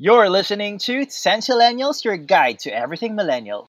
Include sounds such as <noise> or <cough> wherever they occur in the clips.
You're listening to Centillennials, your guide to everything millennial.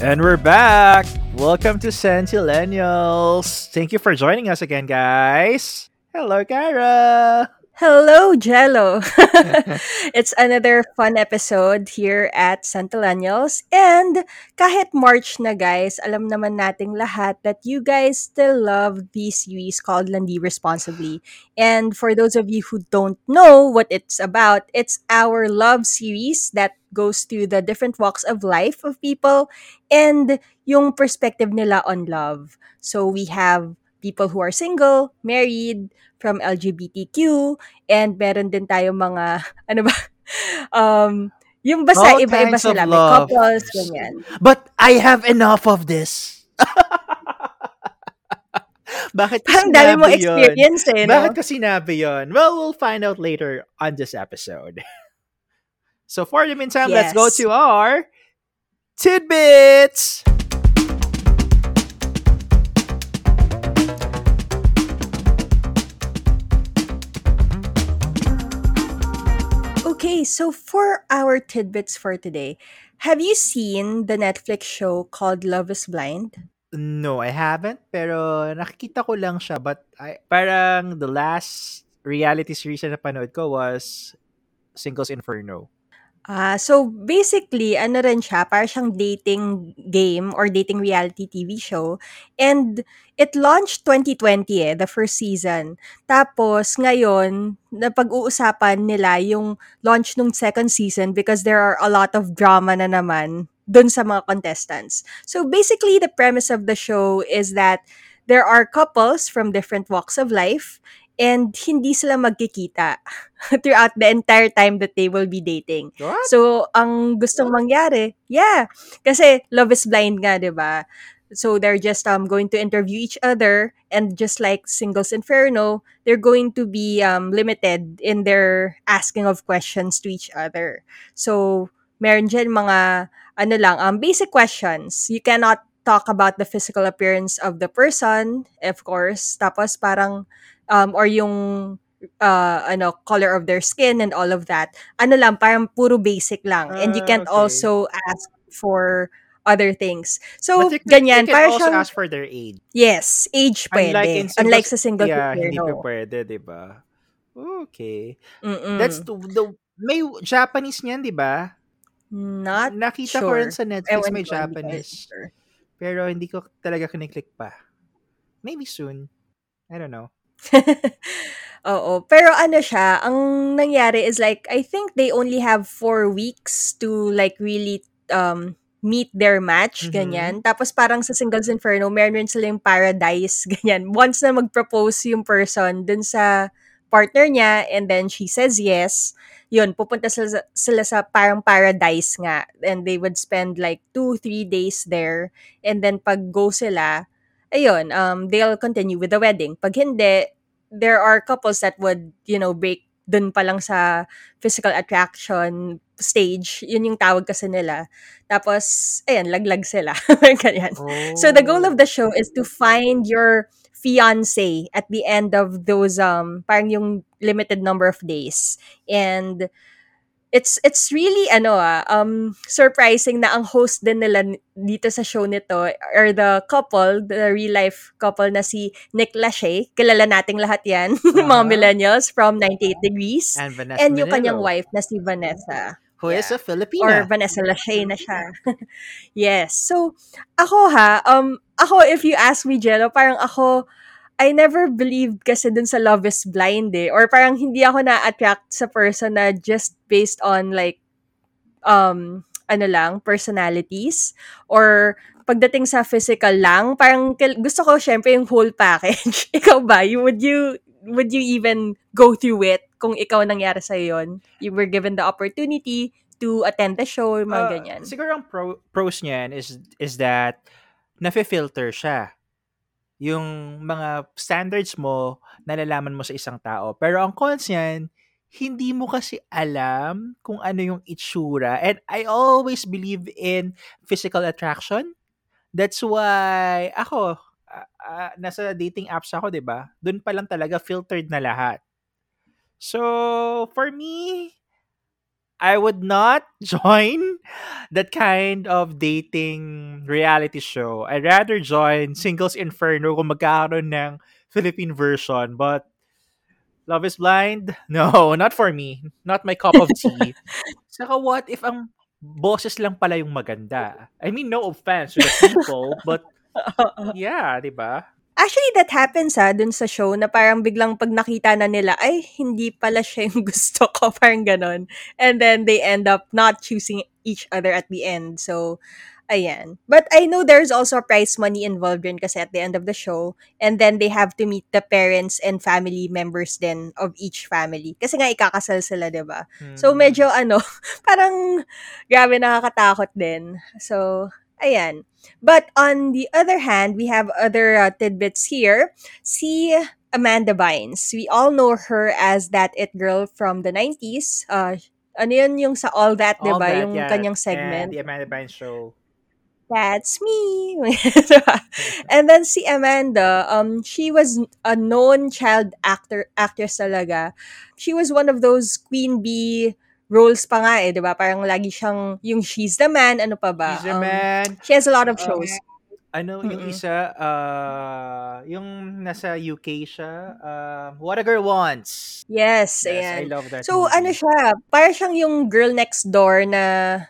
And we're back. Welcome to Centillennials. Thank you for joining us again, guys. Hello, Kyra. Hello, Jello. <laughs> <laughs> it's another fun episode here at Centillennials. And kahit March na guys, alam naman nating lahat that you guys still love the series called Landi Responsibly. And for those of you who don't know what it's about, it's our love series that goes through the different walks of life of people and yung perspective nila on love. So we have people who are single, married, from LGBTQ, and meron din tayo mga, <laughs> ano ba, <laughs> um, yung basta All iba-iba sila. May couples, ganyan. But I have enough of this. <laughs> Bakit ko Ang dami mong sinabi yun? experience eh, no? Bakit ko sinabi yun? Well, we'll find out later on this episode. So for the meantime, let's go to our tidbits. Okay, so for our tidbits for today, have you seen the Netflix show called Love is Blind? No, I haven't. Pero nakikita ko lang siya. But I, parang the last reality series na napanood ko was Singles Inferno. Ah, so basically, ano rin siya, para siyang dating game or dating reality TV show. And it launched 2020 eh, the first season. Tapos ngayon, napag-uusapan nila yung launch nung second season because there are a lot of drama na naman dun sa mga contestants. So basically, the premise of the show is that there are couples from different walks of life and hindi sila magkikita <laughs> throughout the entire time that they will be dating. What? So, ang gustong mangyari, yeah, kasi love is blind nga, 'di ba? So they're just um going to interview each other and just like Singles Inferno, they're going to be um limited in their asking of questions to each other. So meron dyan mga ano lang, um basic questions. You cannot talk about the physical appearance of the person, of course. Tapos parang um or yung uh, ano color of their skin and all of that. Ano lang, parang puro basic lang. and you Ah, can't okay. also ask for other things. So, But you can, ganyan. you can also siyang, ask for their age. yes, age pwede. Unlike in singles, Unlike sa single yeah, hindi pa no. pwede, di ba? Okay. Mm-mm. That's the, the may Japanese niyan, di ba? Not Nakita ko rin sure. sa Netflix Ewan may hindi Japanese. sure. Pero hindi ko talaga kiniklik pa. Maybe soon. I don't know. <laughs> Oo. Pero ano siya, ang nangyari is like, I think they only have four weeks to like really um meet their match, Mhm. ganyan. Tapos parang sa Singles Inferno, meron rin sila yung paradise, <laughs> ganyan. Once na mag-propose yung person dun sa partner niya and then she says yes, yun, pupunta sila, sa- sila sa parang paradise nga. And they would spend like two, three days there. And then pag go sila, ayun, um, they'll continue with the wedding. Pag hindi, there are couples that would, you know, break dun pa lang sa physical attraction stage. Yun yung tawag kasi nila. Tapos, ayan, laglag sila. <laughs> Ganyan. So the goal of the show is to find your fiance at the end of those um parang yung limited number of days. And it's it's really ano ah, um surprising na ang host din nila dito sa show nito or the couple, the real life couple na si Nick Lachey. Kilala nating lahat 'yan, <laughs> mga Uh-huh. millennials from 98 Degrees. And Vanessa And yung kanyang wife na si Vanessa. who is Yeah. a Filipina. Or Vanessa Lachey na siya. <laughs> yes. So, ako ha, um, ako, if you ask me, Jello, parang ako, I never believed kasi dun sa Love is Blind eh. Or parang hindi ako na-attract sa person na just based on like, um, ano lang, personalities. Or pagdating sa physical lang, parang gusto ko syempre yung whole package. <laughs> Ikaw ba? You, would you would you even go through it kung ikaw nangyari sa yon? You were given the opportunity to attend the show, mga Uh, ganyan. siguro ang pro, pros niyan is is that nafe-filter siya. Yung mga standards mo, nalalaman mo sa isang tao. Pero ang cons niyan, hindi mo kasi alam kung ano yung itsura. And I always believe in physical attraction. That's why ako, uh, uh, nasa dating apps ako, 'di ba? Doon pa lang talaga filtered na lahat. So, for me, I would not <laughs> join that kind of dating reality show. I'd rather join Singles Inferno kung magkakaroon ng Philippine version. But Love is Blind? <laughs> No, not for me. Not my cup of tea. <laughs> Saka what if ang boses lang pala yung maganda? I mean, no offense to the people, but yeah, di ba? Actually, that happens ha, dun sa show na parang biglang pag nakita na nila, ay, hindi pala siya yung <laughs> gusto ko, parang ganon. And then they end up not choosing each other at the end. So, Ayan. But I know there's also prize money involved rin kasi at the end of the show. And then they have to meet the parents and family members then of each family. Kasi nga ikakasal sila, di ba? Hmm. So medyo ano, <laughs> parang grabe nakakatakot din. So, ayan. But on the other hand, we have other uh, tidbits here. See Amanda Bynes. We all know her as that it girl from the 90s. Uh, ano yun yung sa All That, di ba? Yung yeah. kanyang segment. And the Amanda Bynes show. That's me. <laughs> and then si Amanda, um, she was a known child actor actress talaga. She was one of those queen bee roles pa nga eh, di ba? Parang lagi siyang yung she's the man, ano pa ba? She's the um, man. She has a lot of shows. Um, ano, yung Mm-mm. isa, uh, yung nasa UK siya, uh, What a Girl Wants. Yes, Yes, ayan. I love that So, movie. ano siya, para siyang yung girl next door na,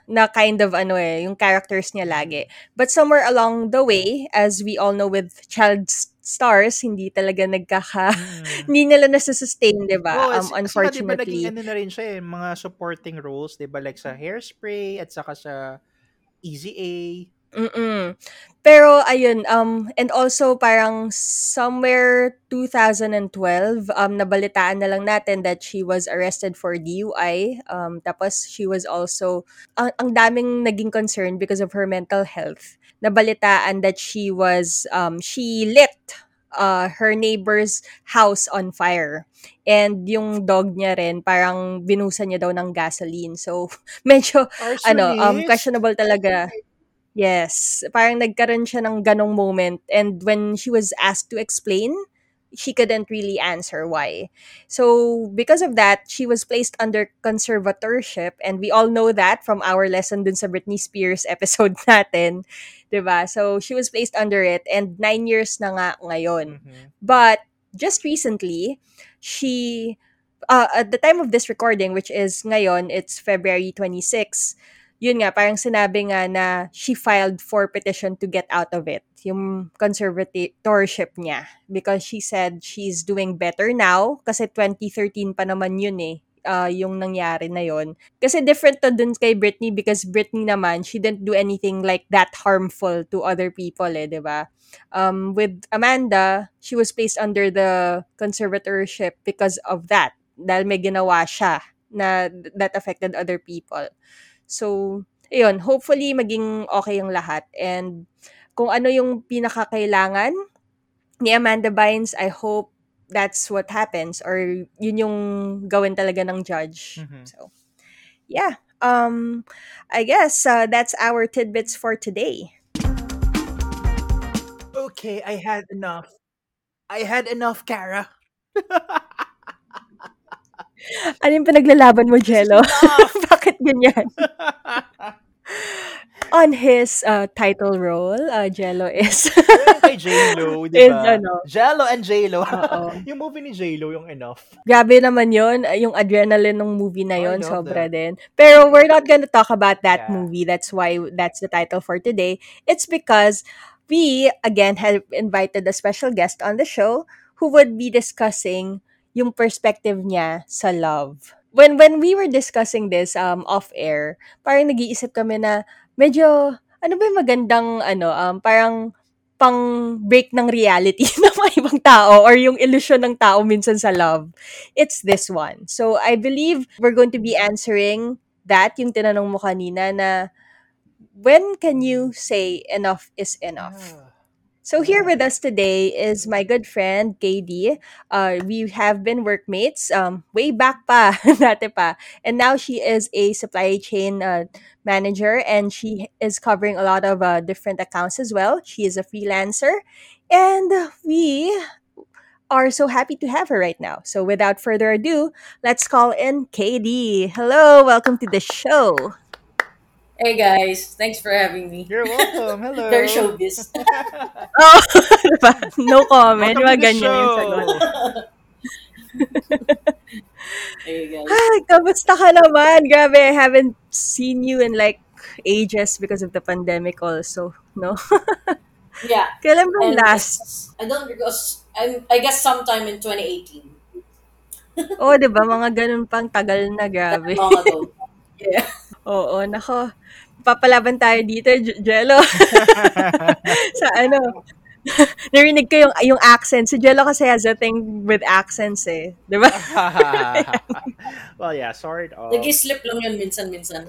na kind of ano eh, yung characters niya lagi. But somewhere along the way, as we all know with child stars, hindi talaga nagkaka, Mm. <laughs> hindi nila nasa-sustain, di ba? Oh, Um, kasi nga, di ba naging unfortunately. ano na rin siya eh, mga supporting roles, di ba? Like sa Hairspray at saka sa Easy A. Mm. Pero ayun, um, and also parang somewhere 2012, um, nabalitaan na lang natin that she was arrested for DUI. Um, tapos she was also, ang, ang daming naging concern because of her mental health. Nabalitaan that she was, um, she lit uh, her neighbor's house on fire. And yung dog niya rin, parang binusan niya daw ng gasoline. So, <laughs> medyo, ano, um, Arsonist? questionable talaga. Yes, parang nagkaroon siya ng ganong moment and when she was asked to explain, she couldn't really answer why. So, because of that, she was placed under conservatorship and we all know that from our lesson dun sa Britney Spears <laughs> episode natin, 'di ba? So, she was placed under it and nine years na nga ngayon. Mhm. But just recently, she uh, at the time of this recording, which is ngayon, it's February 26, yun nga, parang sinabi nga na she filed for petition to get out of it, yung conservatorship niya. Because she said she's doing better now, kasi 2013 pa naman yun eh, uh, yung nangyari na yon. Kasi different to dun kay Britney because Britney naman, she didn't do anything like that harmful to other people eh, di ba? Um, with Amanda, she was placed under the conservatorship because of that. Dahil may ginawa siya na that affected other people. So, ayun, hopefully maging okay yung lahat. And kung ano yung pinakakailangan ni Amanda Bynes, I hope that's what happens or yun yung gawin talaga ng judge. Mhm. So, yeah. Um, I guess uh, that's our tidbits for today. Okay, I had enough. I had enough, Kara. <laughs> Ano yung pinaglalaban mo, Jello? Bakit ganyan? <laughs> On his uh, title role, uh, Jello is... Yung kay J-Lo, <laughs> di ba? ano, Jello and J-Lo. <laughs> Yung movie ni J-Lo, yung Enough. Grabe naman yun. Yung adrenaline ng movie na love sobra that. din. Pero we're not gonna talk about that Yeah. movie. That's why that's the title for today. It's because we, again, have invited a special guest on the show who would be discussing yung perspective niya sa love. When when we were discussing this um off air, parang nag-iisip kami na medyo ano ba yung magandang ano um parang pang break ng reality <laughs> ng mga ibang tao or yung illusion ng tao minsan sa love. It's this one. So I believe we're going to be answering that yung tinanong mo kanina na when can you say enough is enough? Ah. So here with us today is my good friend KD. Uh, we have been workmates um, way back pa, <laughs> dati pa. And now she is a supply chain uh, manager and she is covering a lot of uh, different accounts as well. She is a freelancer. And we are so happy to have her right now. So without further ado, let's call in KD. Hello, welcome to the show. Hey guys, thanks for having me. You're welcome. <laughs> Hello. Very showbiz. <laughs> Oh, <laughs> diba? No comment. Welcome the ganyan yung sagot. show. hey guys. Hi, kamusta ka naman? Grabe, I haven't seen you in like ages because of the pandemic also, no? Yeah, Kailan ba last? I don't recall. I'm, I guess sometime in 2018. Oo, di ba? Mga ganun pang tagal na, grabe. Yeah. Oo, nako. Papalaban tayo dito, J- Jello. <laughs> Sa ano, <laughs> narinig ko yung, yung accent. Si Jello kasi has a thing with accents eh. Di ba? <laughs> well, yeah, sort of. Nag-slip lang yun minsan-minsan.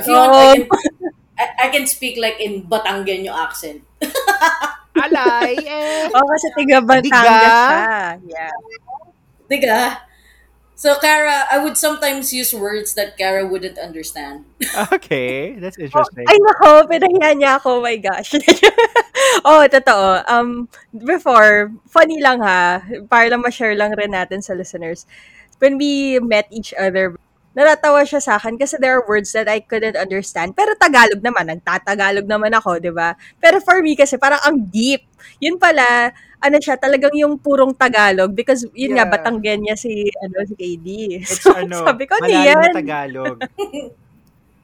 If you want, I can, I, I can speak like in Batanggenyo accent. Alay, eh. Oo, kasi tiga Batangas Diga? siya. Yeah. Diga? So, Kara, I would sometimes use words that Kara wouldn't understand. <laughs> Okay, that's interesting. Ay, nako, pinahiya niya ako. Oh my gosh. <laughs> oh, totoo. Um, before, funny lang ha, para lang ma-share lang rin natin sa listeners. When we met each other, natatawa siya sa akin kasi there are words that I couldn't understand. Pero Tagalog naman, nagtatagalog naman ako, di ba? Pero for me kasi parang ang deep. Yun pala, ano siya, talagang yung purong Tagalog because yun nga, Yeah. Batanggenya si, ano, si KD. It's <laughs> So, ano, sabi ko, ano malalim yan? na Tagalog. <laughs>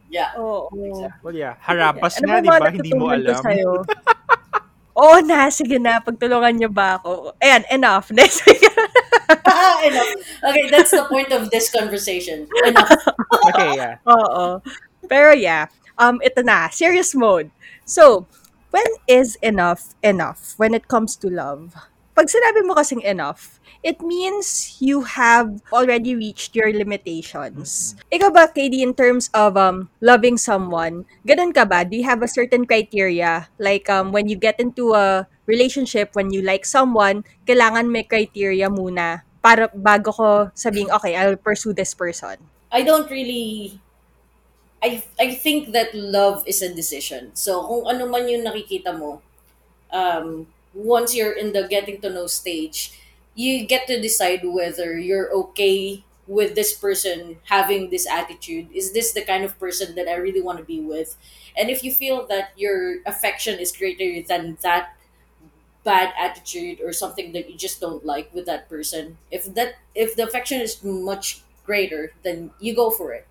Yeah. Oo. Well, yeah, harapas Ano nga, ba di ba? Hindi mo alam. <laughs> Oo na, sige na. Pagtulungan niyo ba ako? Ayan, enough. Next week. Enough. Okay, that's the point of this conversation. Enough. Okay, yeah. Oo. Pero yeah, um, ito na. Serious mode. So, when is enough enough when it comes to love? Pag sinabi mo kasing enough, it means you have already reached your limitations. Ikaw ba, KD, in terms of um, loving someone, ganun ka ba? Do you have a certain criteria? Like, um, when you get into a relationship, when you like someone, kailangan may criteria muna para bago ko sabing, okay, I'll pursue this person. I don't really I I think that love is a decision. So kung ano man yung nakikita mo, um, once you're in the getting to know stage, you get to decide whether you're okay with this person having this attitude. Is this the kind of person that I really want to be with? And if you feel that your affection is greater than that bad attitude or something that you just don't like with that person, if that if the affection is much greater, then you go for it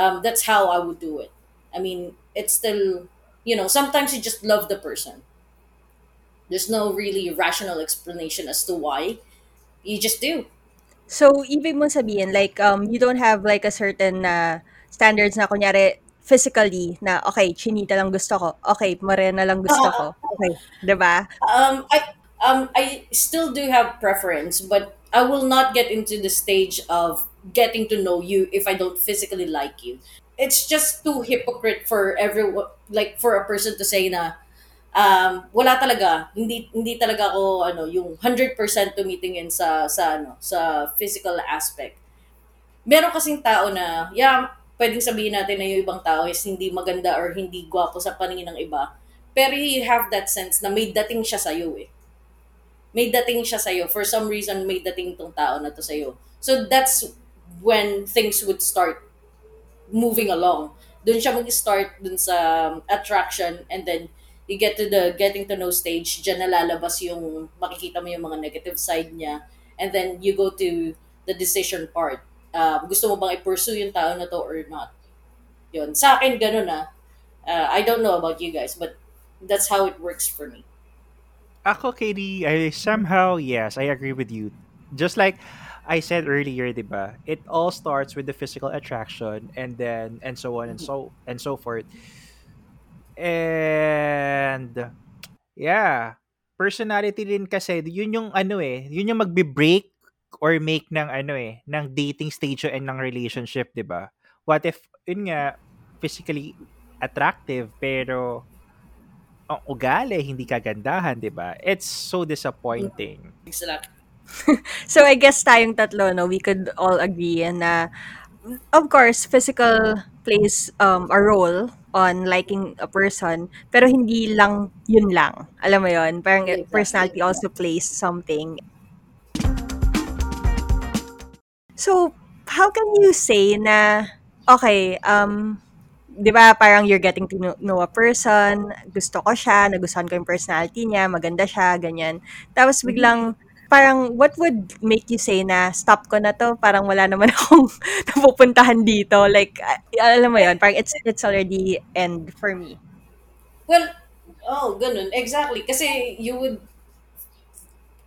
um, that's how I would do it. I mean, it's still, you know, sometimes you just love the person. There's no really rational explanation as to why. You just do. So, ibig mong sabihin, like, um, you don't have like a certain na standards na kunyari, physically, na, okay, chinita lang gusto ko. Okay, morena lang gusto <laughs> ko. Okay, ba? Um, I um, I still do have preference, but I will not get into the stage of getting to know you if I don't physically like you. It's just too hypocrite for everyone, like for a person to say na, um, wala talaga, hindi hindi talaga ako ano, yung 100% tumitingin sa sa ano, sa physical aspect. Meron kasing tao na, yeah, pwedeng sabihin natin na yung ibang tao is hindi maganda or hindi gwapo sa paningin ng iba. Pero you have that sense na may dating siya sa'yo eh. May dating siya sa'yo. For some reason, may dating tong tao na to sa'yo. So that's when things would start moving along. Doon siya mag-start dun sa um, attraction and then you get to the getting to know stage, dyan nalalabas yung, makikita mo yung mga negative side niya. And then you go to the decision part. Uh, gusto mo bang i-pursue yung tao na to or not? Yun. Sa akin, ganun ah. Uh, I don't know about you guys, but that's how it works for me. Ako, Katie, I somehow, yes, I agree with you. Just like I said earlier, di ba? It all starts with the physical attraction and then, and so on and so, and so forth. And, yeah, personality din kasi, yun yung ano eh, yun yung magbe-break or make ng ano eh, ng dating stage and ng relationship, di ba? What if, yun nga, physically attractive, pero ang ugali, hindi kagandahan, di ba? It's so disappointing. <laughs> So I guess tayong tatlo, no, we could all agree na of course, physical plays um, a role on liking a person, pero hindi lang yun lang. Alam mo yun? Parang Exactly. personality also plays something. So, how can you say na, okay, um, di ba parang you're getting to know, a person, gusto ko siya, nagustuhan ko yung personality niya, maganda siya, ganyan. Tapos biglang, parang what would make you say na stop ko na to, parang wala naman <laughs> akong napupuntahan dito. Like, alam mo yun, parang it's, it's already end for me. Well, oh, ganun. Exactly. Kasi you would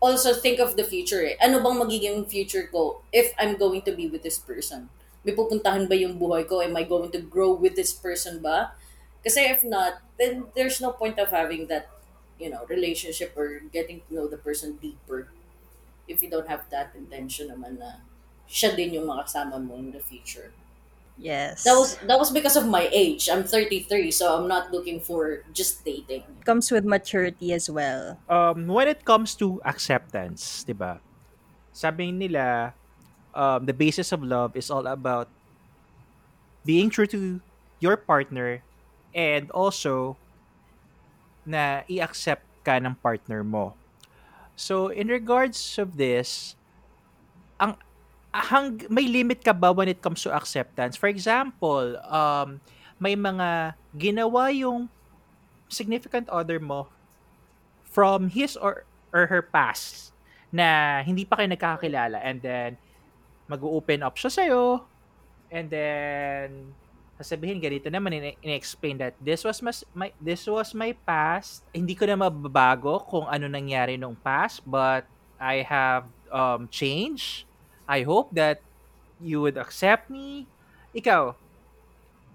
also think of the future eh. Ano bang magiging future ko if I'm going to be with this person? May pupuntahan ba yung buhay ko? Am I going to grow with this person ba? Kasi if not, then there's no point of having that, you know, relationship or getting to know the person deeper if you don't have that intention naman na siya din yung makasama mo in the future. Yes. That was that was because of my age. I'm 33, so I'm not looking for just dating. comes with maturity as well. um, when it comes to acceptance, 'di ba? Sabi nila, um, the basis of love is all about being true to your partner and also na i-accept ka ng partner mo. So, in regards of this, ang hang, may limit ka ba when it comes to acceptance? For example, um, may mga ginawa yung significant other mo from his or or her past na hindi pa kayo nagkakakilala and then mag-open up siya sa'yo and then sasabihin ganito naman in- in-explain that this was mas, my this was my past hindi ko na mababago kung ano nangyari nung past but I have um changed I hope that you would accept me ikaw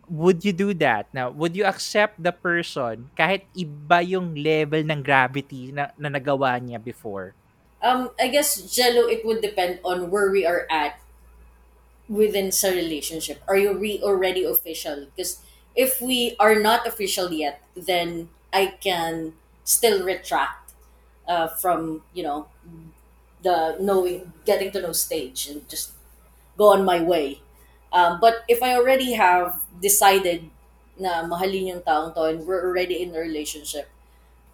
would you do that? Now, would you accept the person kahit iba yung level ng gravity na, na nagawa niya before? Um, I guess Jello, it would depend on where we are at within sa relationship. Are you re- already official? Because if we are not official yet, then I can still retract uh, from you know the knowing, getting to know stage, and just go on my way. Um, but if I already have decided na mahalin yung taong to and we're already in a relationship,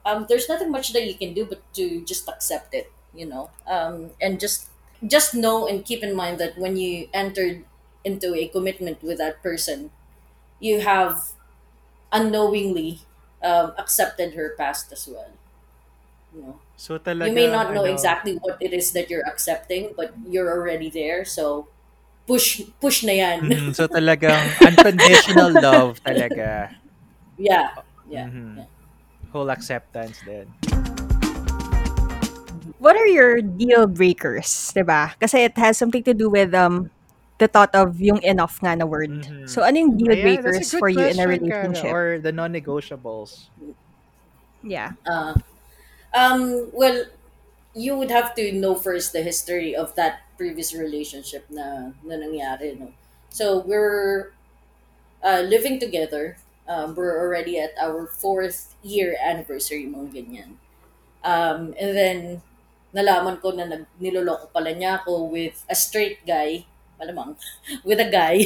um, there's nothing much that you can do but to just accept it, you know, um, and just just know and keep in mind that when you entered into a commitment with that person, you have unknowingly um, accepted her past as well. You know, So talaga you may not know ano, exactly what it is that you're accepting, but you're already there. So push push na yan. Mhm, so <laughs> talagang unconditional love talaga. yeah, yeah. Mhm. yeah. Whole acceptance din. What are your deal breakers, 'di ba? Kasi it has something to do with um the thought of yung enough nga na word. Mhm. So ano yung deal breakers that's a for you in a question, Kara. relationship? Or the non-negotiables. yeah. Uh, um, well, you would have to know first the history of that previous relationship na, na nangyari. No? So we're uh, living together. Um, we're already at our fourth year anniversary, mga ganyan. Um, and then, nalaman ko na nag, niloloko pala niya ako with a straight guy, malamang, <laughs> with a guy.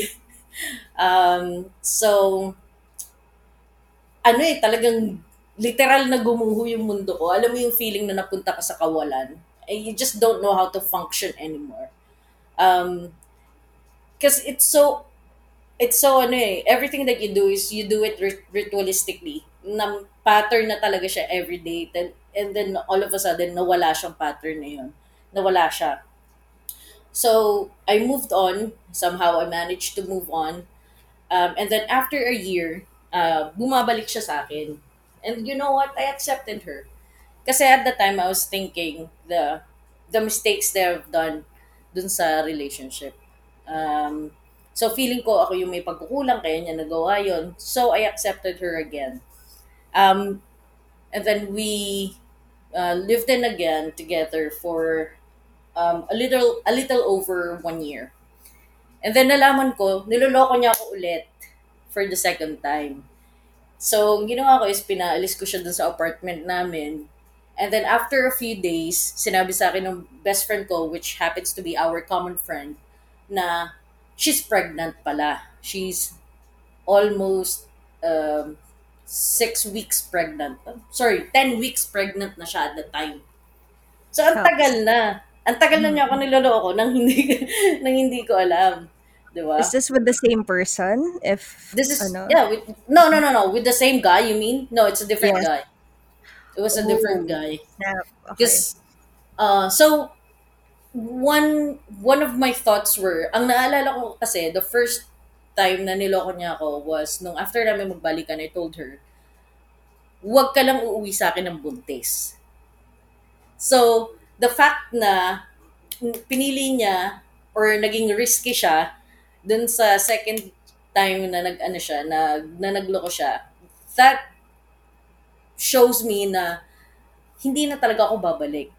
<laughs> um, so, ano eh, talagang literal na gumuho yung mundo ko. Alam mo yung feeling na napunta ka sa kawalan. And you just don't know how to function anymore. Um, because it's so, it's so ano eh, everything that you do is you do it rit- ritualistically. Na pattern na talaga siya every day. Then, and then all of a sudden, nawala siyang pattern na yun. Nawala siya. So, I moved on. Somehow, I managed to move on. Um, and then after a year, uh, bumabalik siya sa akin. And you know what? I accepted her. Kasi at the time, I was thinking the the mistakes that I've done dun sa relationship. Um, so feeling ko ako yung may pagkukulang, kaya niya nagawa yon. So I accepted her again. Um, and then we uh, lived in again together for um, a little a little over one year. And then nalaman ko, niloloko niya ako ulit for the second time. So, ginawa ko is pinaalis ko siya dun sa apartment namin. And then after a few days, sinabi sa akin ng best friend ko, which happens to be our common friend, na she's pregnant pala. She's almost um, six weeks pregnant. Sorry, 10 weeks pregnant na siya at the time. So, ang tagal na. Ang tagal na niya ako niloloko nang <laughs> hindi, nang hindi ko alam. Di ba? Is this with the same person? If This is ano? yeah. With, no, no, no, no. With the same guy, you mean? No, it's a different Yes. guy. It was a Oh. different guy. Na, okay. Because, uh, so one one of my thoughts were, ang naalala ko kasi the first time na niloko niya ako was nung after namin magbalikan, I told her, huwag ka lang uuwi sa akin ng buntis. So, the fact na pinili niya or naging risky siya dun sa second time na nag ano siya, na, na nagloko siya, that shows me na hindi na talaga ako babalik.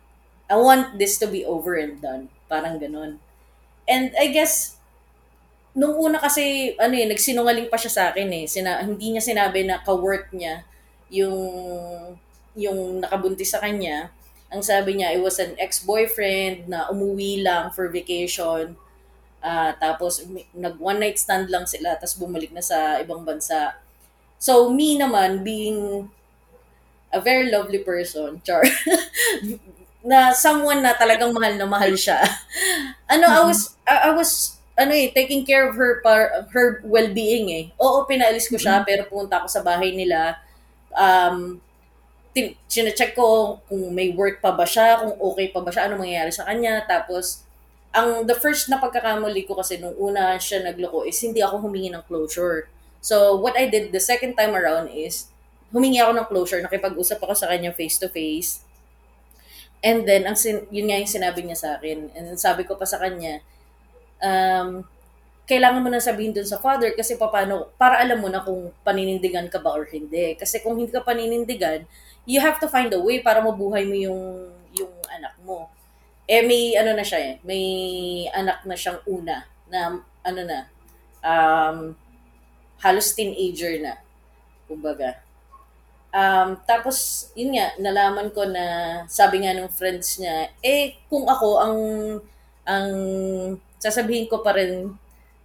I want this to be over and done. Parang ganun. And I guess, nung una kasi, ano eh, nagsinungaling pa siya sa akin eh. Sina, hindi niya sinabi na ka-work niya yung, yung nakabuntis sa kanya. Ang sabi niya, it was an ex-boyfriend na umuwi lang for vacation. Ah, tapos, nag one night stand lang sila, tapos bumalik na sa ibang bansa. So, me naman, being a very lovely person, char, <laughs> na someone na talagang mahal na mahal siya. <laughs> ano, I was, I, I was, ano eh, taking care of her par, her well-being eh. Oo, pinaalis ko siya, pero pumunta ako sa bahay nila. Um, tin- sinecheck ko kung may work pa ba siya, kung okay pa ba siya, ano mangyayari sa kanya. Tapos, ang the first na pagkakamali ko kasi nung una siya nagloko is hindi ako humingi ng closure. So, what I did the second time around is, humingi ako ng closure, nakipag-usap ako sa kanya face-to-face. And then, ang sin- yun nga yung sinabi niya sa akin. And sabi ko pa sa kanya, um, kailangan mo na sabihin dun sa father kasi paano, para alam mo na kung paninindigan ka ba or hindi. Kasi kung hindi ka paninindigan, you have to find a way para mabuhay mo yung, yung anak mo. Eh, may ano na siya eh, may anak na siyang una na ano na, um, halos teenager na, kumbaga. Um, tapos, yun nga, nalaman ko na, sabi nga ng friends niya, eh, kung ako ang, ang sasabihin ko pa rin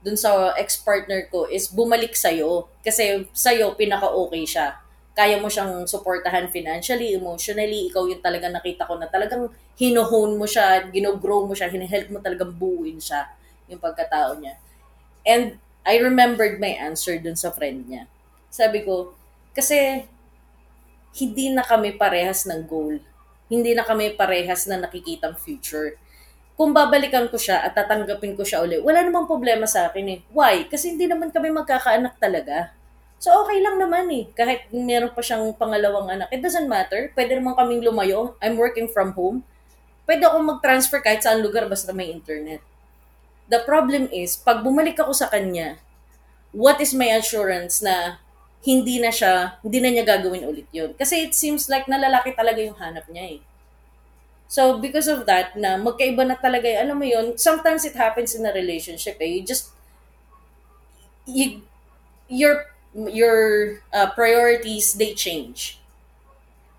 dun sa ex-partner ko is bumalik sa'yo. Kasi sa'yo, pinaka-okay siya. Kaya mo siyang supportahan financially, emotionally. Ikaw yung talaga nakita ko na talagang hinohone mo siya, ginogrow mo siya, hinihelp mo talagang buuin siya yung pagkatao niya. And I remembered my answer dun sa friend niya. Sabi ko, kasi hindi na kami parehas ng goal. Hindi na kami parehas na nakikitang future. Kung babalikan ko siya at tatanggapin ko siya uli, wala namang problema sa akin eh. Why? Kasi hindi naman kami magkakaanak talaga. So okay lang naman eh. Kahit meron pa siyang pangalawang anak, it doesn't matter. Pwede naman kaming lumayo. I'm working from home. Pwede akong mag-transfer kahit saan lugar basta may internet. The problem is, pag bumalik ako sa kanya, what is my assurance na hindi na siya, hindi na niya gagawin ulit yun. Kasi it seems like na lalaki talaga yung hanap niya eh. So, because of that, na magkaiba na talaga, alam mo yun, sometimes it happens in a relationship eh. You just, you, your, your uh, priorities, they change.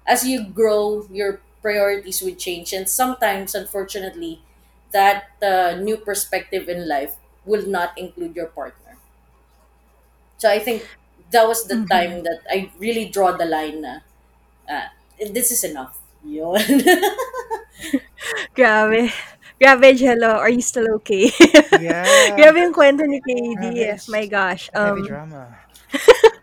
As you grow, your priorities would change. And sometimes, unfortunately, that uh, new perspective in life will not include your partner. So I think that was the time that I really draw the line na uh, this is enough. Yun. <laughs> Grabe. Grabe, Jello. Are you still okay? <laughs> Yeah. Grabe yung kwento ni KD. It's My gosh. Heavy Um, drama. <laughs>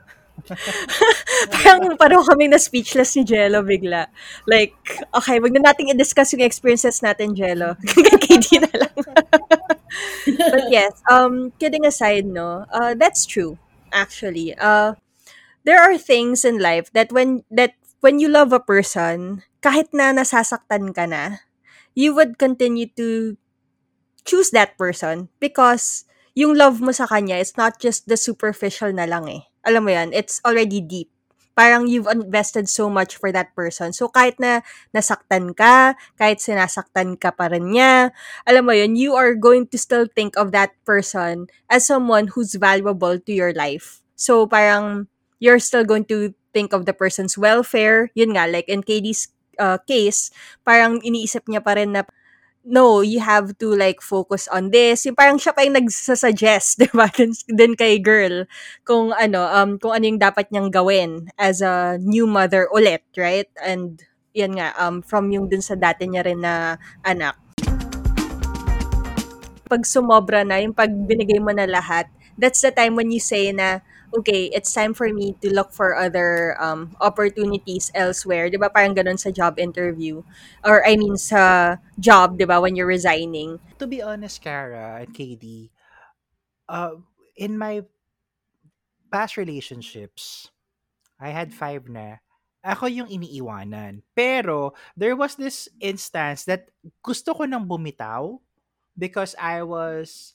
parang parang kaming na speechless ni Jello bigla. Like, okay, wag na nating i-discuss yung experiences natin, Jello. KD na lang. But yes, um, kidding aside, no, uh, that's true. Actually, uh, there are things in life that when that when you love a person, kahit na nasasaktan ka na, you would continue to choose that person because yung love mo sa kanya is not just the superficial na lang eh. Alam mo yan, it's already deep. Parang you've invested so much for that person. So kahit na nasaktan ka, kahit sinasaktan ka pa rin niya, alam mo yun, you are going to still think of that person as someone who's valuable to your life. So parang you're still going to think of the person's welfare. Yun nga, like in KD's uh, case, parang iniisip niya pa rin na no, you have to like focus on this. Yung parang siya pa yung nagsasuggest, <laughs> di ba? Dun kay girl kung ano, um, kung ano yung dapat niyang gawin as a new mother ulit, right? And yan nga, um, from yung dun sa dati niya rin na anak. Pag sumobra na, yung pag binigay mo na lahat, that's the time when you say na, okay, it's time for me to look for other um, opportunities elsewhere. Di ba parang ganun sa job interview? Or I mean sa job, di ba, when you're resigning. To be honest, Kara and KD, uh, in my past relationships, I had five na, ako yung iniiwanan. Pero, there was this instance that gusto ko nang bumitaw because I was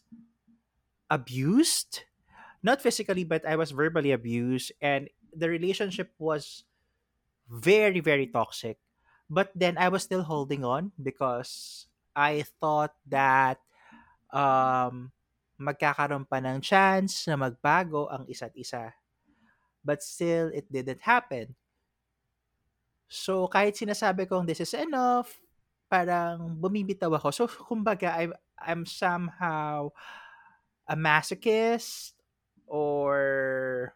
abused not physically but i was verbally abused and the relationship was very very toxic. But then i was still holding on because i thought that um magkakaroon pa ng chance na magbago ang isa't isa. But still it didn't happen. So kahit sinasabi kong this is enough parang bumibitaw ako. So kumbaga I'm, I'm somehow a masochist or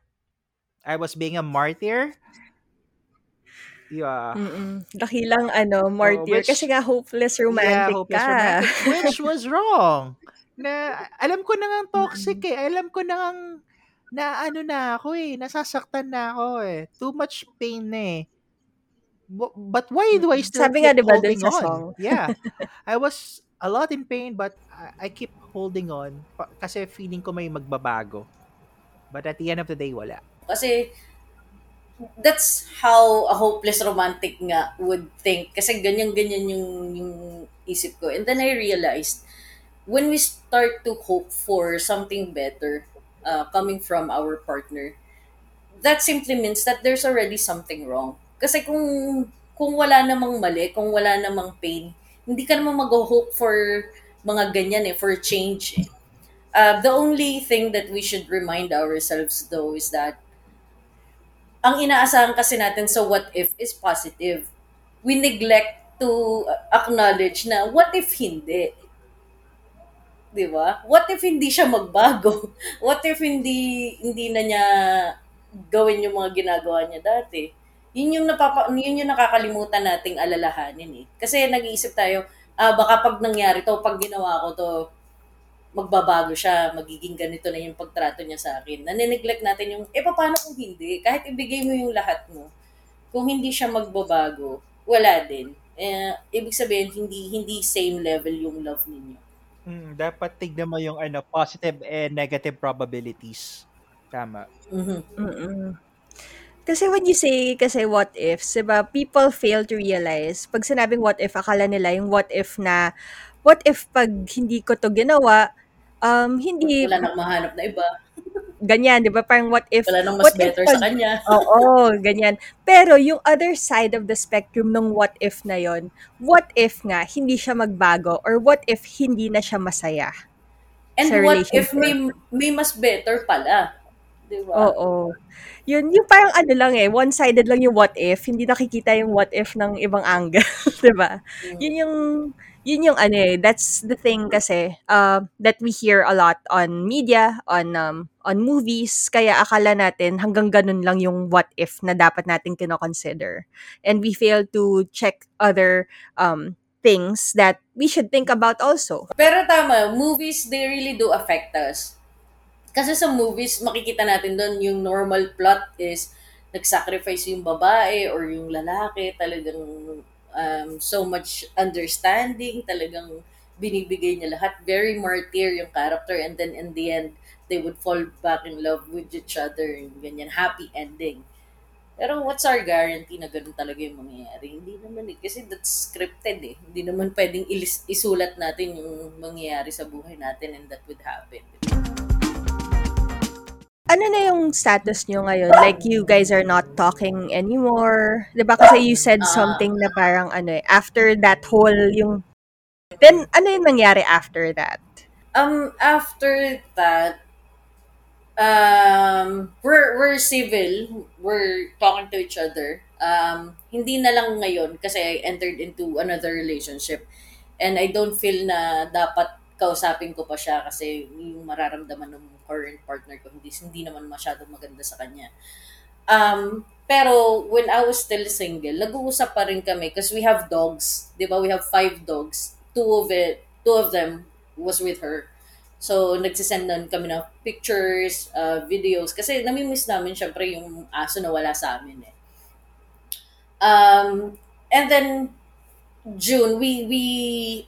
I was being a martyr. Yeah. Mm-mm. Dakilang ano, martyr. which- Kasi nga hopeless romantic yeah, hopeless ka. romantic, which was wrong. Na alam ko na nga toxic eh. Alam ko na nga na ano na ako eh, nasasaktan na ako eh. Too much pain na eh. Bu- But why do I still Sabi nga, keep di ba, dun holding on? song? Yeah. <laughs> I was a lot in pain but I, I keep holding on pa- kasi feeling ko may magbabago. But at the end of the day, wala. Kasi that's how a hopeless romantic nga would think. Kasi ganyan-ganyan yung, yung isip ko. And then I realized, when we start to hope for something better uh, coming from our partner, that simply means that there's already something wrong. Kasi kung kung wala namang mali, kung wala namang pain, hindi ka naman mag-hope for mga ganyan eh, for change eh. Uh, the only thing that we should remind ourselves though is that ang inaasahan kasi natin sa what if is positive. We neglect to acknowledge na what if hindi? 'Di ba? What if hindi siya magbago? <laughs> What if hindi hindi na niya gawin yung mga ginagawa niya dati? Yun yung napapa yun yung nakakalimutan nating alalahanin eh. Kasi nag-iisip tayo, ah baka pag nangyari to, pag ginawa ko to, magbabago siya, magiging ganito na yung pagtrato niya sa akin. Nanineglect natin yung, eh paano kung hindi? Kahit ibigay mo yung lahat mo, kung hindi siya magbabago, wala din. Eh, ibig sabihin, hindi hindi same level yung love ninyo. Mm, dapat tignan mo yung ano, positive and negative probabilities. Tama. Mhm. Mm-mm. Kasi when you say, kasi what ifs, diba, people fail to realize, pag sinabing what if, akala nila yung what if na, what if pag hindi ko to ginawa, um, hindi, Wala nang mahanap na iba. ganyan, di ba? Parang what if, Wala nang mas what if better pag- sa kanya. <laughs> Oo, ganyan. Pero yung other side of the spectrum ng what if na yon, what if nga hindi siya magbago or what if hindi na siya masaya? And what if may, may mas better pala? Di ba? Oo. Yun, yung parang ano lang eh, one-sided lang yung what if, hindi nakikita yung what if ng ibang angle, <laughs> 'di ba? Mm. Yun yung yun yung ano eh, that's the thing kasi uh, that we hear a lot on media, on um, on movies, kaya akala natin hanggang ganun lang yung what if na dapat natin kino-consider. And we fail to check other um, things that we should think about also. Pero tama, movies, they really do affect us. Kasi sa movies, makikita natin doon yung normal plot is nag-sacrifice yung babae or yung lalaki, talagang um, so much understanding, talagang binibigay niya lahat. Very martyr yung character and then in the end, they would fall back in love with each other. Ganyan, happy ending. Pero what's our guarantee na ganun talaga yung mangyayari? Hindi naman eh. Kasi that's scripted eh. Hindi naman pwedeng ilis- isulat natin yung mangyayari sa buhay natin and that would happen. Ano na yung status nyo ngayon? Like, you guys are not talking anymore? ba Kasi you said Ah. something na parang ano eh, after that whole yung... Then, ano yung nangyari after that? Um, after that, um, we're, we're civil. We're talking to each other. Um, hindi na lang ngayon kasi I entered into another relationship. And I don't feel na dapat kausapin ko pa siya kasi yung mararamdaman ng current partner ko hindi, hindi naman masyadong maganda sa kanya. Um, pero when I was still single, nag-uusap pa rin kami because we have dogs. Di ba? We have five dogs. Two of it, two of them was with her. So, nagsisend nun kami ng pictures, uh, videos. Kasi namimiss namin syempre yung aso na wala sa amin eh. Um, and then, June, we we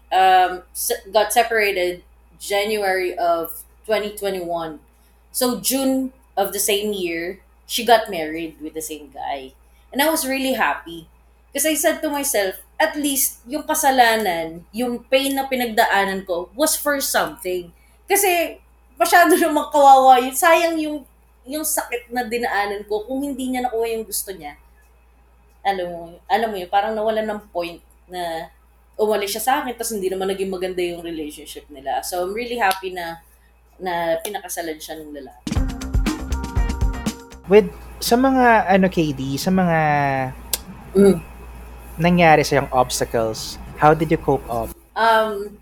um, got separated January of 2021. So June of the same year, she got married with the same guy. And I was really happy. Because I said to myself, at least yung kasalanan, yung pain na pinagdaanan ko was for something. Kasi masyado namang kawawa yun. Sayang yung yung sakit na dinaanan ko kung hindi niya nakuha yung gusto niya. Alam mo, alam mo yun, parang nawalan ng point na umalis siya sa akin tapos hindi naman naging maganda yung relationship nila. So I'm really happy na na pinakasalan siya ng lalaki. With, sa mga, ano, KD, sa mga Mm. nangyari sa yung obstacles, how did you cope up? Um,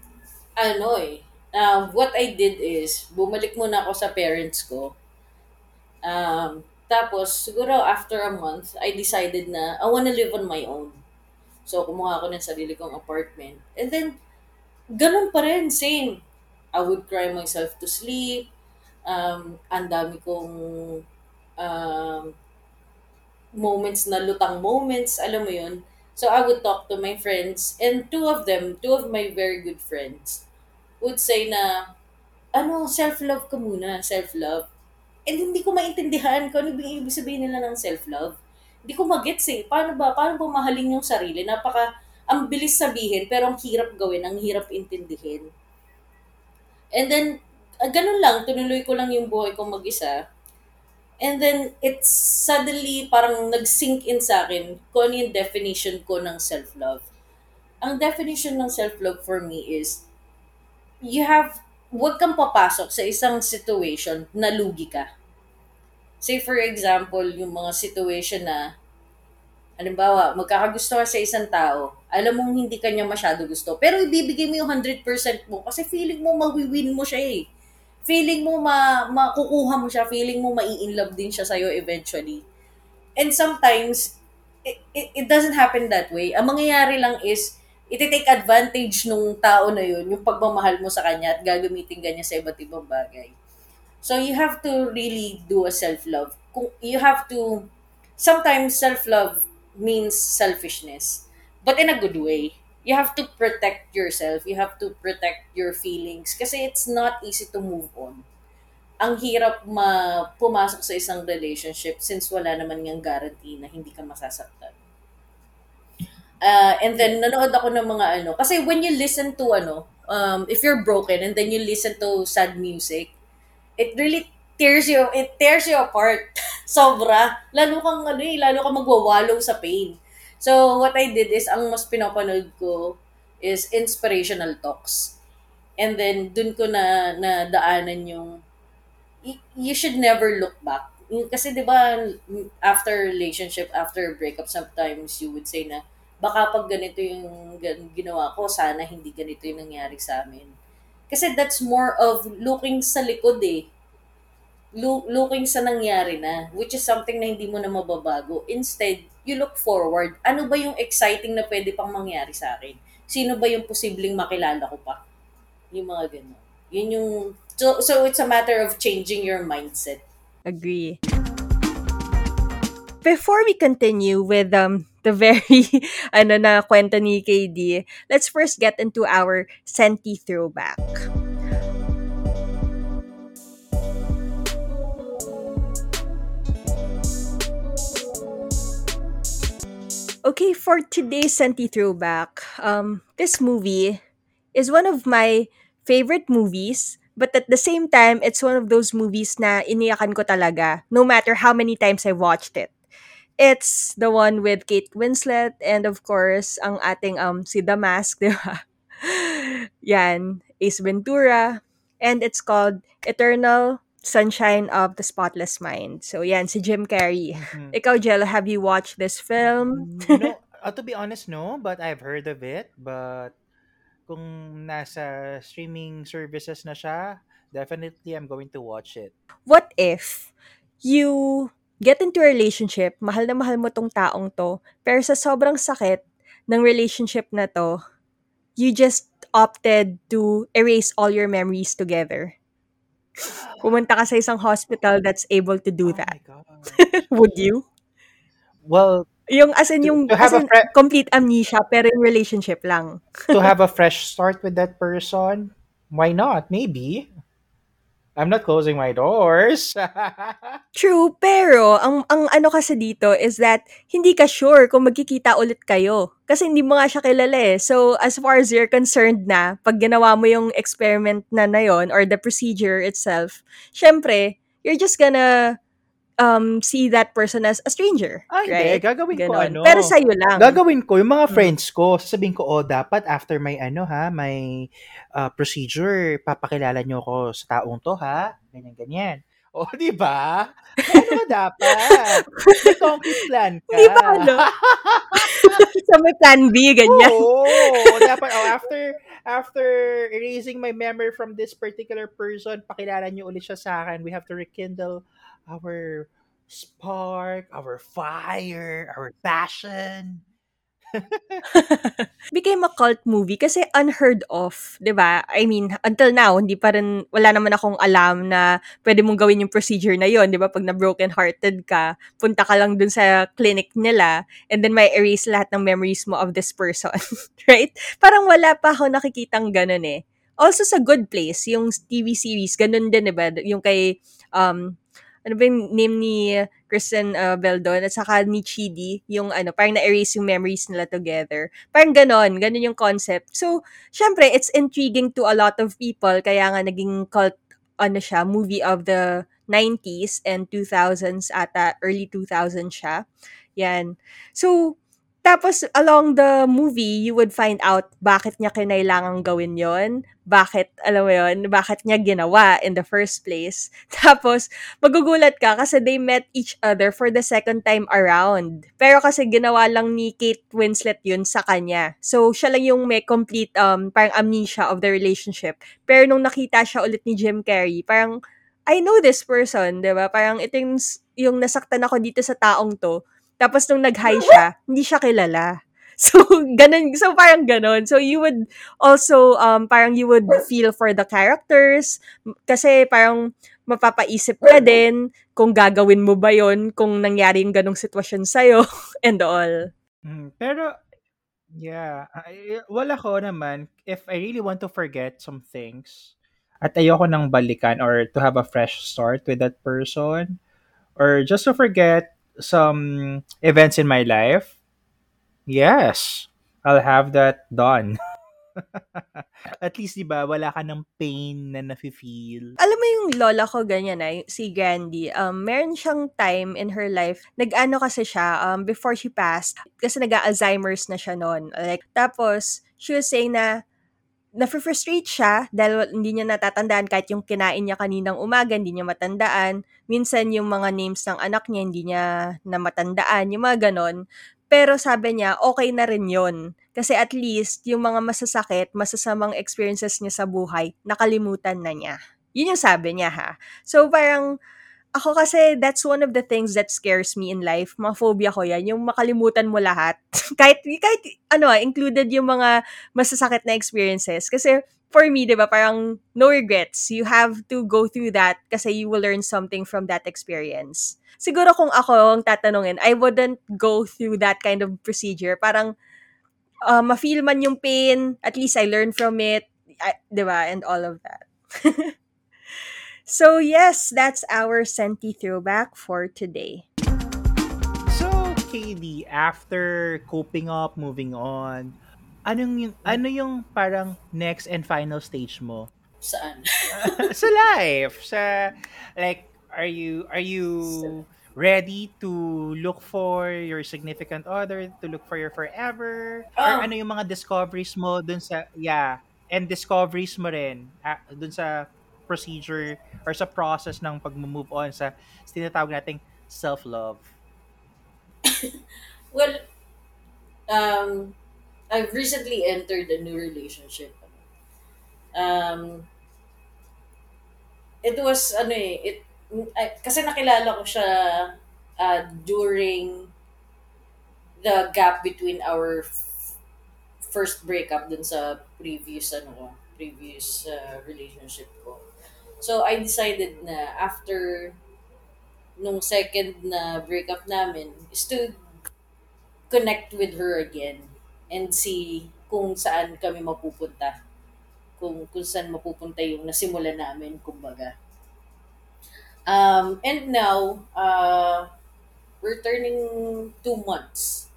ano eh, uh, what I did is, bumalik muna ako sa parents ko. Um, tapos, siguro after a month, I decided na I wanna live on my own. So, kumuha ako ng sarili kong apartment. And then, ganun pa rin, same. I would cry myself to sleep. Um, ang dami kong um, moments na lutang moments, alam mo yun. So, I would talk to my friends. And two of them, two of my very good friends, would say na, ano, self-love ka muna, self-love. And hindi ko maintindihan kung ano ibig sabihin nila ng self-love. Hindi ko magets eh. Paano ba? Paano ba mahalin yung sarili? Napaka, ang bilis sabihin, pero ang hirap gawin, ang hirap intindihin. And then, ah, ganun lang, tinuloy ko lang yung buhay ko mag-isa. And then, it's suddenly parang nag-sink in sa akin kung ano yung definition ko ng self-love. Ang definition ng self-love for me is, you have, huwag kang papasok sa isang situation na lugi ka. Say for example, yung mga situation na, halimbawa, magkakagusto ka sa isang tao, alam mong hindi kanya masyado gusto, pero ibibigay mo yung 100% mo kasi feeling mo mawiwin mo siya eh. Feeling mo ma makukuha mo siya, feeling mo mai-inlove din siya sa'yo eventually. And sometimes, it, it, it doesn't happen that way. Ang mangyayari lang is, iti-take advantage nung tao na yun, yung pagmamahal mo sa kanya at gagamitin kanya sa iba't ibang bagay. So you have to really do a self-love. You have to sometimes self-love means selfishness, but in a good way. You have to protect yourself. You have to protect your feelings kasi it's not easy to move on. Ang hirap ma pumasok sa isang relationship since wala naman ngang guarantee na hindi ka masasaktan. Uh, and then, nanood ako ng mga ano. Kasi when you listen to ano, um, if you're broken and then you listen to sad music, it really tears you, it tears you apart. <laughs> Sobra. Lalo kang ano eh, lalo kang magwawallow sa pain. So, what I did is, ang mas pinapanood ko is inspirational talks. And then, dun ko na, na daanan yung, you should never look back. Yung- Kasi di ba after relationship, after breakup, sometimes you would say na, baka pag ganito yung ginawa ko, sana hindi ganito yung nangyari sa amin. Kasi that's more of looking sa likod eh. Lo- looking sa nangyari na, which is something na hindi mo na mababago. Instead, you look forward. Ano ba yung exciting na pwede pang mangyari sa akin? Sino ba yung posibleng makilala ko pa? Yung mga ganun. Yun yung... So, so it's a matter of changing your mindset. Agree. Before we continue with um the very <laughs> ano na kwento ni KD, let's first get into our senti throwback. Okay, for today's senti throwback, um, this movie is one of my favorite movies, but at the same time, it's one of those movies na iniyakan ko talaga, no matter how many times I watched it. It's the one with Kate Winslet and of course, ang ating um si The Mask, <laughs> di ba? Yan, Ace Ventura. And it's called Eternal Sunshine of the Spotless Mind. So, yan, si Jim Carrey. Mhm. Ikaw, Jello, have you watched this film? no, <laughs> uh, to be honest, no, but I've heard of it. But kung nasa streaming services na siya, definitely I'm going to watch it. What if you get into a relationship, mahal na mahal mo tong taong to, pero sa sobrang sakit ng relationship na to, you just opted to erase all your memories together. <gasps> Pumunta ka sa isang hospital that's able to do oh that. <laughs> Would you? Well, Yung as in yung to as in fre- complete amnesia pero yung relationship lang. to have a <laughs> fresh start with that person, why not? Maybe. I'm not closing my doors. <laughs> True, pero ang ang ano kasi dito is that hindi ka sure kung magkikita ulit kayo. Kasi hindi mo nga siya kilala eh. So, as far as you're concerned na, pag ginawa mo yung experiment na na yun, or the procedure itself, syempre, you're just gonna um, see that person as a stranger. Ay, hindi. right? Gagawin ko Ganon. ano. Pero sa'yo lang. Gagawin ko, yung mga Mm. friends ko, sasabihin ko, oh, dapat after may ano ha, may uh, procedure, papakilala nyo ako sa taong to ha, ganyan, ganyan. O, oh, di ba? Ano ka dapat? May concrete plan ka. Hindi ba ano? <laughs> so, may plan B, ganyan. Oo, dapat, oh, after, after erasing my memory from this particular person, pakilala nyo ulit siya sa akin. We have to rekindle our spark, our fire, our passion. <laughs> became a cult movie kasi unheard of, 'di ba? I mean, until now hindi pa rin wala naman akong alam na pwede mong gawin yung procedure na 'yon, 'di ba? Pag na broken hearted ka, punta ka lang dun sa clinic nila and then may erase lahat ng memories mo of this person, <laughs> right? Parang wala pa ako nakikitang ganun eh. Also sa Good Place, yung TV series, ganun din, 'di ba? Yung kay um ano ba yung name ni Kristen uh, Bell doon at saka ni Chidi, yung ano, parang na-erase yung memories nila together. Parang ganon, ganon yung concept. So, syempre, it's intriguing to a lot of people, kaya nga naging cult, ano siya, movie of the 90s and 2000s ata, early 2000s siya. Yan. So, tapos, along the movie, you would find out bakit niya kinailangang gawin yon bakit, alam mo yon bakit niya ginawa in the first place. <laughs> Tapos, magugulat ka kasi they met each other for the second time around. Pero kasi ginawa lang ni Kate Winslet yun sa kanya. So, siya lang yung may complete um, parang amnesia of the relationship. Pero nung nakita siya ulit ni Jim Carrey, parang, I know this person, di ba? Parang ito yung, yung nasaktan ako dito sa taong to. Tapos nung nag-hi siya, hindi siya kilala. <laughs> So, ganun. So, parang ganun. So, you would also, um, parang you would feel for the characters. Kasi parang mapapaisip ka din kung gagawin mo ba yon kung nangyari yung ganong sitwasyon sa'yo <laughs> and all. Mm, pero, yeah, wala ko naman, if I really want to forget some things, at ayoko nang balikan or to have a fresh start with that person, or just to forget some events in my life, yes, I'll have that done. <laughs> At least, di ba, wala ka ng pain na nafe-feel. Alam mo yung lola ko ganyan na, si Grandy, um, meron siyang time in her life, nag-ano kasi siya, um, before she passed, kasi nag-Alzheimer's na siya noon. Like, tapos, she was saying na, na-frustrate siya dahil hindi niya natatandaan kahit yung kinain niya kaninang umaga, hindi niya matandaan. Minsan yung mga names ng anak niya, hindi niya na matandaan, yung mga ganon. Pero sabi niya, okay na rin yon Kasi at least, yung mga masasakit, masasamang experiences niya sa buhay, nakalimutan na niya. Yun yung sabi niya ha. So parang, ako kasi, that's one of the things that scares me in life. Mga phobia ko yan. Yung makalimutan mo lahat. <laughs> kahit, kahit, ano, included yung mga masasakit na experiences. Kasi, for me, di ba, parang no regrets. You have to go through that kasi you will learn something from that experience. Siguro kung ako ang tatanungin, I wouldn't go through that kind of procedure. Parang, uh, ma-feel man yung pain, at least I learn from it, di ba, and all of that. <laughs> So yes, that's our Senti throwback for today. So, KD, after coping up, moving on, anong yung, ano yung parang next and final stage mo? Saan? <laughs> sa life, sa like are you are you ready to look for your significant other, to look for your forever? Or Oh. ano yung mga discoveries mo dun sa yeah, and discoveries mo rin ah, dun sa procedure or sa process ng pag-move on sa, tinatawag nating self-love? <coughs> Well, um, I've recently entered a new relationship. Um, it was, ano eh, it, I- kasi nakilala ko siya uh, during the gap between our f- first breakup dun sa previous, ano previous uh, relationship ko. So, I decided na after nung second na breakup namin is to connect with her again and see kung saan kami mapupunta. Kung, kung saan mapupunta yung nasimula namin, kumbaga. Um, and now, uh, we're turning two months.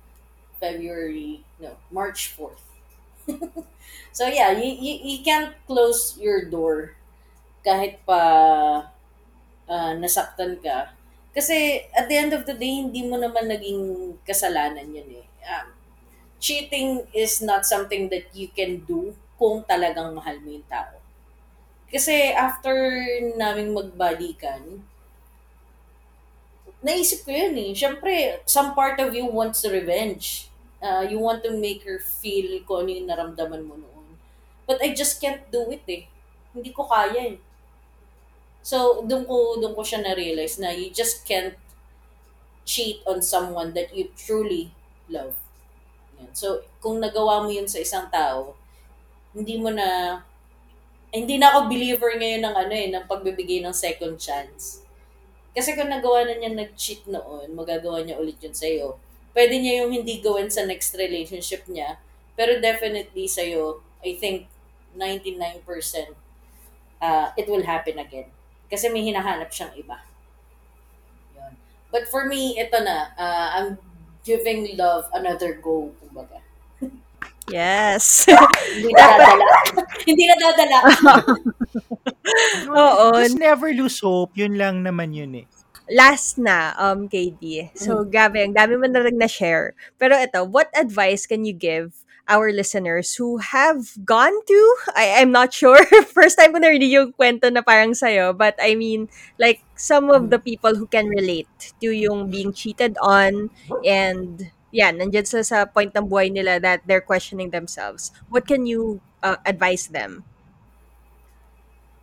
February, no, March 4th. <laughs> so yeah, you, you, you can't close your door kahit pa ah, nasaktan ka. Kasi at the end of the day, hindi mo naman naging kasalanan yun eh. Um, cheating is not something that you can do kung talagang mahal mo yung tao. Kasi after naming magbalikan, naisip ko yun eh. Siyempre, some part of you wants revenge. Uh, you want to make her feel kung ano yung naramdaman mo noon. But I just can't do it eh. Hindi ko kaya eh. So, doon ko, doon ko siya na-realize na you just can't cheat on someone that you truly love. Yan. So, kung nagawa mo yun sa isang tao, hindi mo na, eh, hindi na ako believer ngayon ng ano eh, ng pagbibigay ng second chance. Kasi kung nagawa na niya nag-cheat noon, magagawa niya ulit yun sa'yo. Pwede niya yung hindi gawin sa next relationship niya, pero definitely sa'yo, I think 99% uh, it will happen again. Kasi may hinahanap siyang iba. Yun. But for me, ito na, uh, I'm giving love another go, kumbaga. <laughs> Yes. Hindi na dadala. <laughs> Hindi na dadala. <laughs> Oo. Just never lose hope. Yun lang naman yun eh. Last na, um, KD. So, grabe, ang dami mo na rin na-share. Pero ito, what advice can you give our listeners who have gone through, I, I'm not sure, <laughs> first time ko narinig yung kwento na parang sa'yo, but I mean, like, some of the people who can relate to yung being cheated on and yeah, nandiyan sila sa point ng buhay nila that they're questioning themselves. What can you uh, advise them?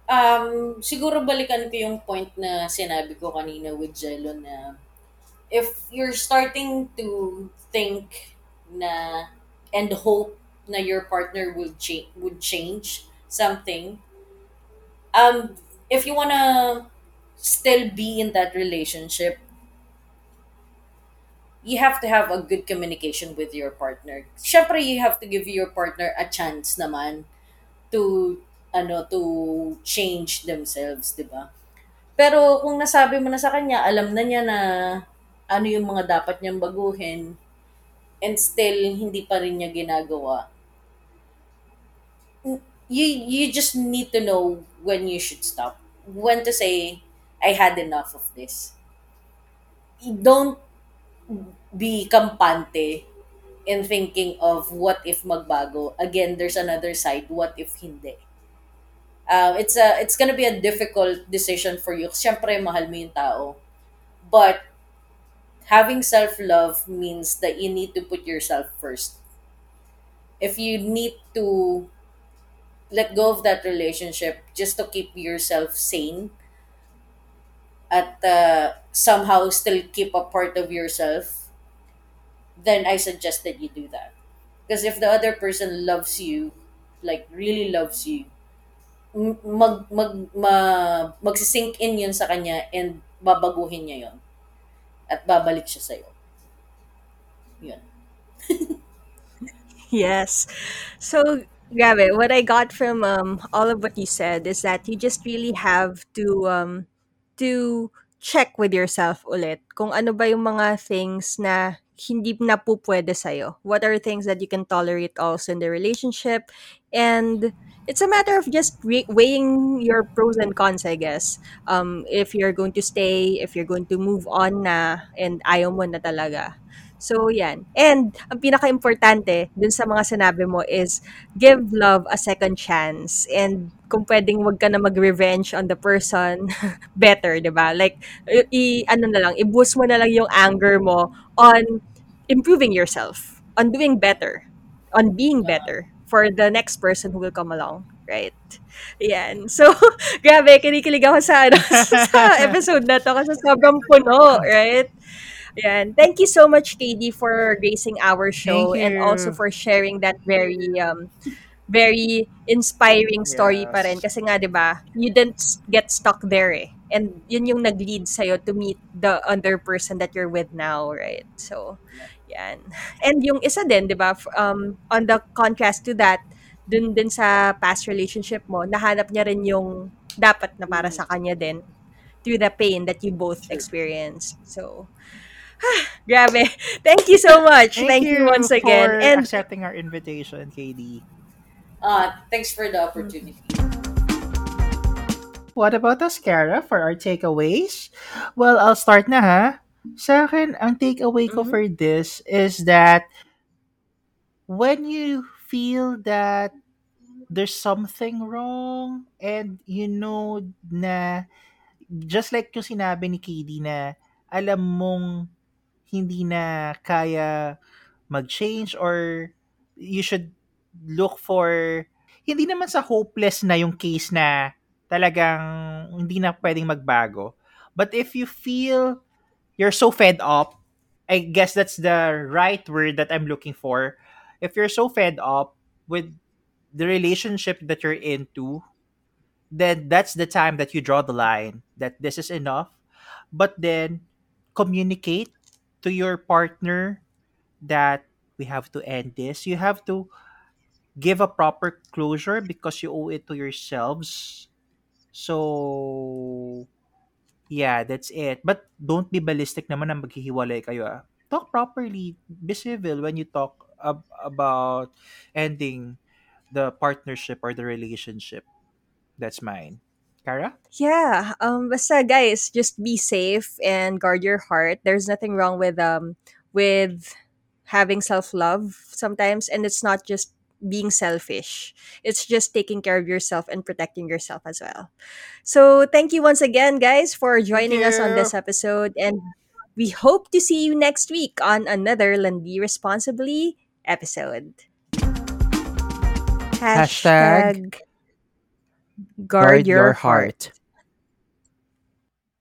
Um, siguro balikan ko yung point na sinabi ko kanina with Jello na if you're starting to think na and hope na your partner will change would change something um if you wanna still be in that relationship you have to have a good communication with your partner. Syempre, you have to give your partner a chance naman to ano to change themselves, 'di ba? Pero kung nasabi mo na sa kanya, alam na niya na ano yung mga dapat niyang baguhin and still hindi pa rin niya ginagawa. You you just need to know when you should stop. When to say I had enough of this. Don't be kampante in thinking of what if magbago. Again, there's another side. What if hindi? Uh, it's a it's gonna be a difficult decision for you. Siyempre, mahal mo yung tao. But having self-love means that you need to put yourself first. If you need to let go of that relationship just to keep yourself sane at uh, somehow still keep a part of yourself, then I suggest that you do that. Because if the other person loves you, like really loves you, mag mag ma, magsisink in yun sa kanya and babaguhin niya yun. At babalik siya sa'yo. Yun. <laughs> Yes. So, grabe, what I got from um, all of what you said is that you just really have to um, to check with yourself ulit kung ano ba yung mga things na hindi na po pwede sa'yo. What are things that you can tolerate also in the relationship? And it's a matter of just re- weighing your pros and cons, I guess. Um, if you're going to stay, if you're going to move on na, and ayaw mo na talaga. So, yan. And, ang pinaka-importante dun sa mga sinabi mo is, give love a second chance. And, kung pwedeng wag ka na mag-revenge on the person, <laughs> better, di ba? Like, i, ano na lang, i-boost mo na lang yung anger mo on improving yourself, on doing better, on being better for the next person who will come along. Right? Yan. So, <laughs> grabe, kinikilig ako sa, ano, <laughs> sa episode na to kasi sobrang puno, right? Yan. Thank you so much, KD, for gracing our show and also for sharing that very um very inspiring story pa rin. Yes. Kasi nga, di ba, you didn't get stuck there eh. And yun yung nag-lead sa'yo to meet the other person that you're with now, right? So, yan. <laughs> And yung isa din, di ba, um, on the contrast to that, dun din sa past relationship mo, nahanap niya rin yung dapat na para sa kanya din through the pain that you both experienced. So, <sighs> grabe. Thank you so much. Thank, you, once again. for And accepting our invitation, KD. Uh, thanks for the opportunity. What about us, Kara, for our takeaways? Well, I'll start na ha. Sa akin, ang takeaway ko Mhm. for this is that when you feel that there's something wrong and you know na just like yung sinabi ni KD na alam mong hindi na kaya mag-change or you should look for hindi naman sa hopeless na yung case na talagang hindi na pwedeng magbago. But if you feel you're so fed up, I guess that's the right word that I'm looking for. If you're so fed up with the relationship that you're into, then that's the time that you draw the line that this is enough. But then communicate to your partner that we have to end this. You have to give a proper closure because you owe it to yourselves. So, yeah, that's it. But don't be ballistic naman na maghihiwalay kayo. Ah. Talk properly. Be civil when you talk ab- about ending the partnership or the relationship. That's mine. Kara? Yeah, um basta guys, just be safe and guard your heart. There's nothing wrong with um with having self-love sometimes and it's not just being selfish. It's just taking care of yourself and protecting yourself as well. So, thank you once again guys for joining us on this episode and we hope to see you next week on another Landi Responsibly episode. Hashtag Hashtag guard your heart.